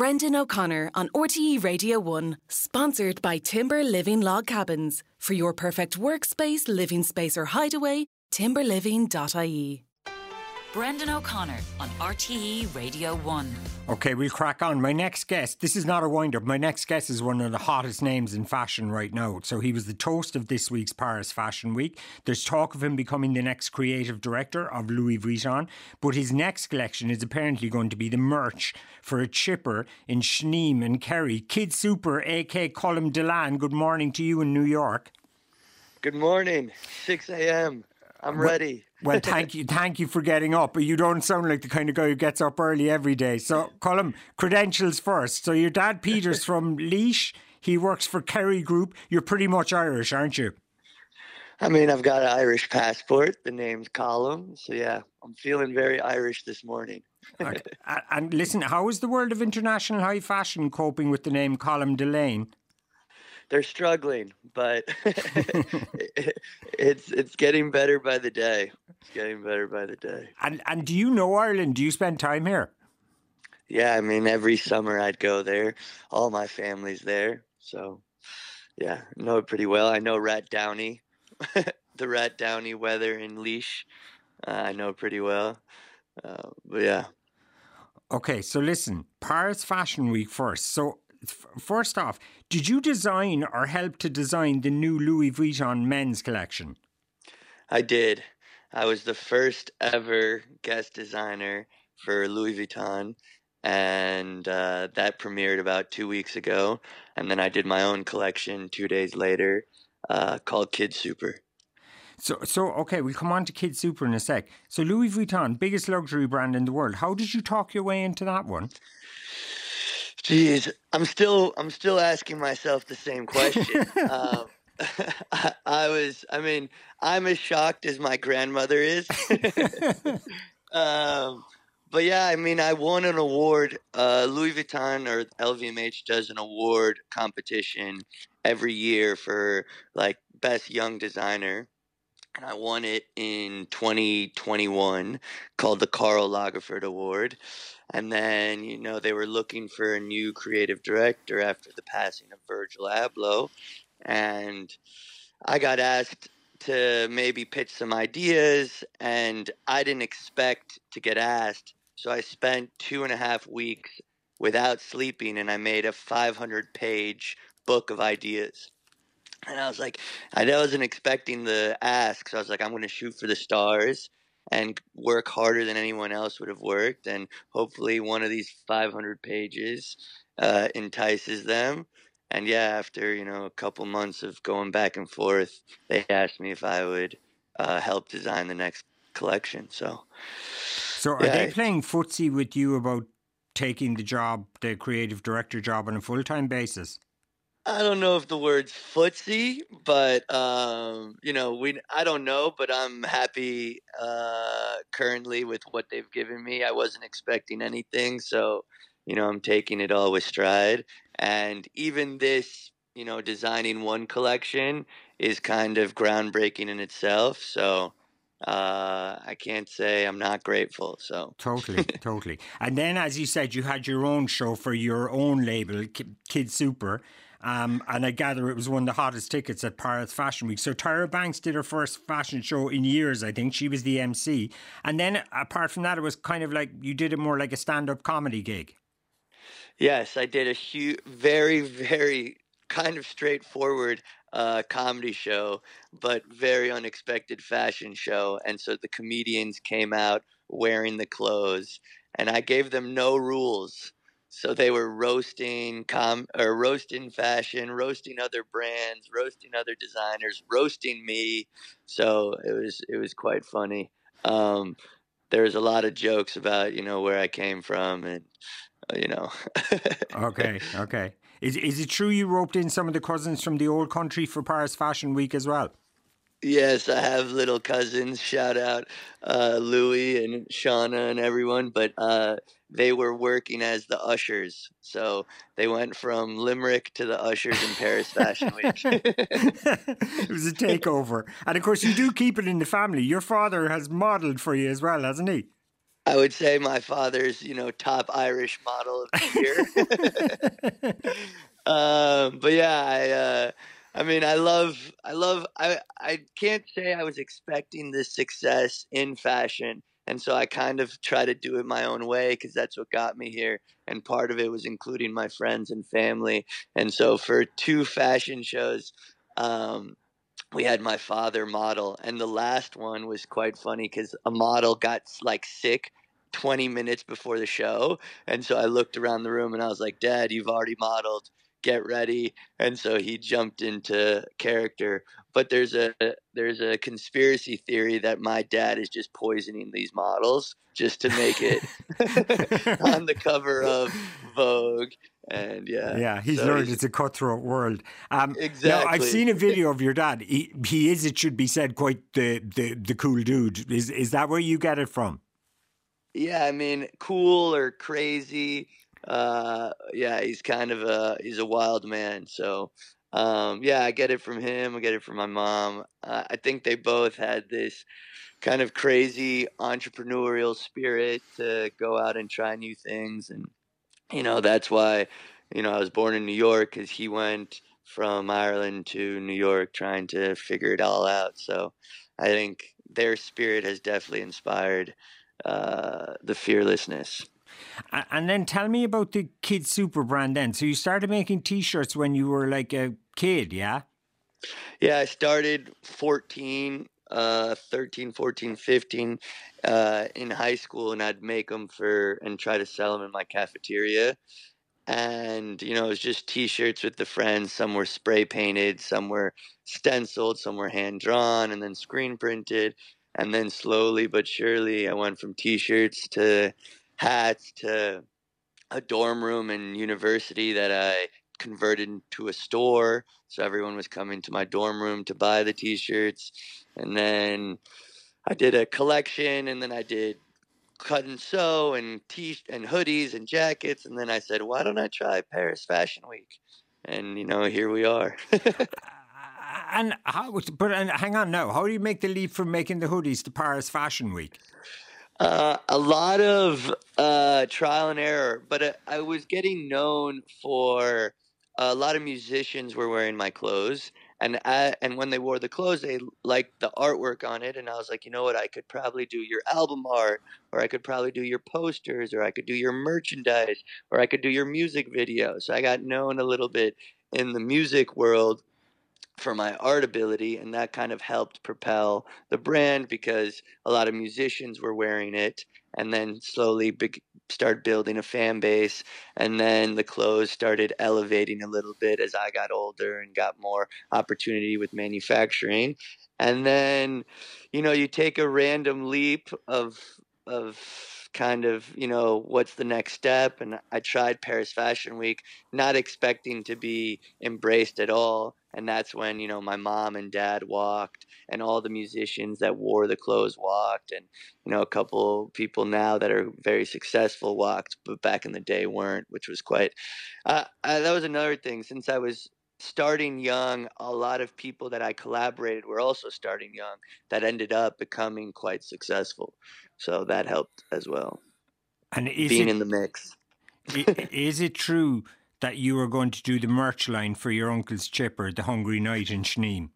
Brendan O'Connor on RTE Radio 1, sponsored by Timber Living Log Cabins. For your perfect workspace, living space, or hideaway, timberliving.ie. Brendan O'Connor on RTE Radio 1. Okay, we'll crack on. My next guest, this is not a wind up. My next guest is one of the hottest names in fashion right now. So he was the toast of this week's Paris Fashion Week. There's talk of him becoming the next creative director of Louis Vuitton, but his next collection is apparently going to be the merch for a chipper in Sneem and Kerry. Kid Super, AK Colm Dillane, good morning to you in New York. Good morning, 6 a.m. I'm ready. Well, thank you, thank you for getting up. You don't sound like the kind of guy who gets up early every day. So, Colm, credentials first. So, your dad Peter's from Laois. He works for Kerry Group. You're pretty much Irish, aren't you? I mean, I've got an Irish passport. The name's Colm. So, yeah, I'm feeling very Irish this morning. and, and listen, how is the world of international high fashion coping with the name Colm Dillane? they're struggling, but it's it's getting better by the day. It's getting better by the day. And and do you know Ireland? Do you spend time here? Yeah, I mean every summer I'd go there. All my family's there, so yeah, know it pretty well. I know Rathdowney, the Rathdowney weather in Laois. Uh, I know pretty well. Uh, but yeah. Okay, so listen, Paris Fashion Week first. So first off, did you design or help to design the new Louis Vuitton men's collection? I did. I was the first ever guest designer for Louis Vuitton, and uh, that premiered about two weeks ago. And then I did my own collection two days later uh, called Kid Super. So, so okay, we'll come on to Kid Super in a sec. So, Louis Vuitton, biggest luxury brand in the world. How did you talk your way into that one? Jeez, I'm still I'm still asking myself the same question. um, I, I, was, I mean, I'm as shocked as my grandmother is. um, but yeah, I mean, I won an award. Uh, Louis Vuitton or LVMH does an award competition every year for like best young designer. And I won it in 2021 called the Karl Lagerfeld Award. And then, you know, they were looking for a new creative director after the passing of Virgil Abloh. And I got asked to maybe pitch some ideas, and I didn't expect to get asked. So I spent two and a half weeks without sleeping, and I made a 500 page book of ideas. And I was like, I wasn't expecting the ask. So I was like, I'm going to shoot for the stars and work harder than anyone else would have worked. And hopefully, one of these 500 pages uh, entices them. And yeah, after you know a couple months of going back and forth, they asked me if I would uh, help design the next collection. So, so are yeah, they playing footsie with you about taking the job, the creative director job, on a full time basis? I don't know if the word's footsie, but um, you know, we I don't know, but I'm happy uh, currently with what they've given me. I wasn't expecting anything, so you know, I'm taking it all with stride. And even this, you know, designing one collection is kind of groundbreaking in itself. So uh, I can't say I'm not grateful. So totally, totally. And then, as you said, you had your own show for your own label, Kid Super. Um, and I gather it was one of the hottest tickets at Paris Fashion Week. So Tyra Banks did her first fashion show in years, I think. She was the MC. And then apart from that, it was kind of like you did it more like a stand up comedy gig. Yes, I did a huge, very, very kind of straightforward uh, comedy show, but very unexpected fashion show. And so the comedians came out wearing the clothes, and I gave them no rules. So they were roasting com or roasting fashion, roasting other brands, roasting other designers, roasting me. So it was it was quite funny. Um, there was a lot of jokes about you know where I came from and you know. okay, okay. Is is it true you roped in some of the cousins from the old country for Paris Fashion Week as well? Yes, I have little cousins. Shout out uh, Louis and Shauna and everyone. But uh, they were working as the ushers. So they went from Limerick to the ushers in Paris Fashion Week. it was a takeover. And of course, you do keep it in the family. Your father has modeled for you as well, hasn't he? I would say my father's, you know, top Irish model of the year. um, but yeah, I, uh, I mean, I love, I love, I, I can't say I was expecting this success in fashion. And so I kind of try to do it my own way because that's what got me here. And part of it was including my friends and family. And so for two fashion shows, um, we had my father model, and the last one was quite funny because a model got like sick 20 minutes before the show. And so I looked around the room and I was like, Dad, you've already modeled. Get ready. And so he jumped into character. But there's a there's a conspiracy theory that my dad is just poisoning these models just to make it on the cover of Vogue and yeah, yeah, he's so learned he's, it's a cutthroat world. Um, exactly. Now, I've seen a video of your dad. He, he is, it should be said, quite the, the the cool dude. Is is that where you get it from? Yeah, I mean, cool or crazy. Uh, yeah, he's kind of a he's a wild man. So, um, yeah, I get it from him. I get it from my mom. Uh, I think they both had this kind of crazy entrepreneurial spirit to go out and try new things and you know, that's why, you know, I was born in New York because he went from Ireland to New York trying to figure it all out. So I think their spirit has definitely inspired uh, the fearlessness. And then tell me about the Kid Super brand then. So you started making t shirts when you were like a kid, yeah? Yeah, I started 14, uh, 13, 14, 15 uh, in high school, and I'd make them for and try to sell them in my cafeteria. And you know, it was just T-shirts with the friends. Some were spray painted, some were stenciled, some were hand drawn, and then screen printed. And then slowly but surely, I went from T-shirts to hats to a dorm room in university that I converted into a store. So everyone was coming to my dorm room to buy the T-shirts, and then I did a collection, and then I did cut and sew and t and hoodies and jackets, and then I said, why don't I try Paris Fashion Week? And you know, here we are. and how? But and hang on now. How do you make the leap from making the hoodies to Paris Fashion Week? Uh, a lot of uh, trial and error, but uh, I was getting known for a lot of musicians were wearing my clothes, and I, and when they wore the clothes, they liked the artwork on it, and I was like, you know what, I could probably do your album art, or I could probably do your posters, or I could do your merchandise, or I could do your music video. So I got known a little bit in the music world for my art ability, and that kind of helped propel the brand because a lot of musicians were wearing it, and then slowly be- start building a fan base and then the clothes started elevating a little bit as I got older and got more opportunity with manufacturing. And then you know you take a random leap of of kind of you know what's the next step and i tried paris fashion week not expecting to be embraced at all and that's when you know my mom and dad walked and all the musicians that wore the clothes walked and you know a couple people now that are very successful walked but back in the day weren't which was quite uh, uh, that was another thing. Since i was starting young a lot of people that i collaborated were also starting young that ended up becoming quite successful. So that helped as well and being it, in the mix. is it true that you were going to do the merch line for your uncle's chipper the hungry Knight in Sneem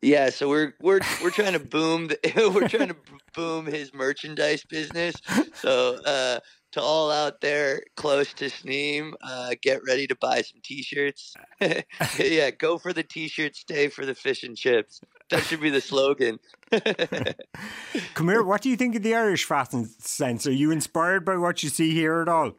yeah, so we're we're we're trying to boom the, we're trying to boom his merchandise business. So uh, to all out there close to Sneem, uh, get ready to buy some T-shirts. yeah, go for the T-shirts, stay for the fish and chips. That should be the slogan. Come here. What do you think of the Irish fashion sense? Are you inspired by what you see here at all?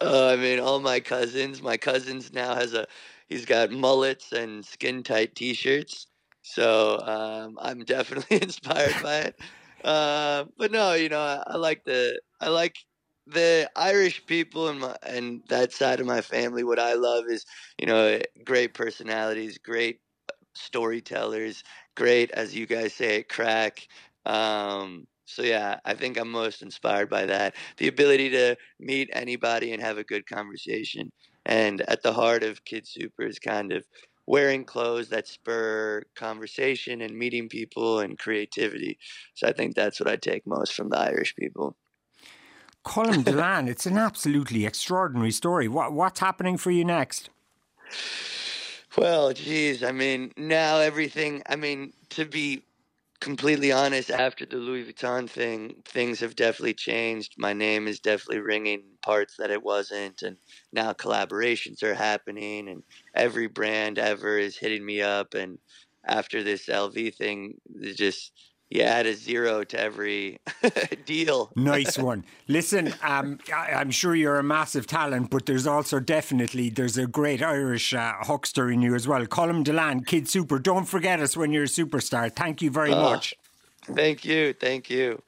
Uh, I mean, all my cousins. My cousins now has a. He's got mullets and skin tight T-shirts. So um, I'm definitely inspired by it. Uh, but no, you know, I, I, like the I like the Irish people and my and that side of my family. What I love is you know great personalities, great storytellers, great as you guys say it, crack. Um, so yeah, I think I'm most inspired by that. The ability to meet anybody and have a good conversation. And at the heart of Kid Super is kind of wearing clothes that spur conversation and meeting people and creativity. So I think that's what I take most from the Irish people. Colm Dillane, it's an absolutely extraordinary story. What, what's happening for you next? Well, geez, I mean, now everything, I mean, to be completely honest, after the Louis Vuitton thing, things have definitely changed. My name is definitely ringing parts that it wasn't, and now collaborations are happening, and every brand ever is hitting me up. And after this LV thing, just you add a zero to every deal. nice one. Listen, um, I, am sure you're a massive talent, but there's also definitely there's a great Irish uh, huckster in you as well. Colm Dillane, Kid Super. Don't forget us when you're a superstar. Thank you very uh, much. Thank you. Thank you.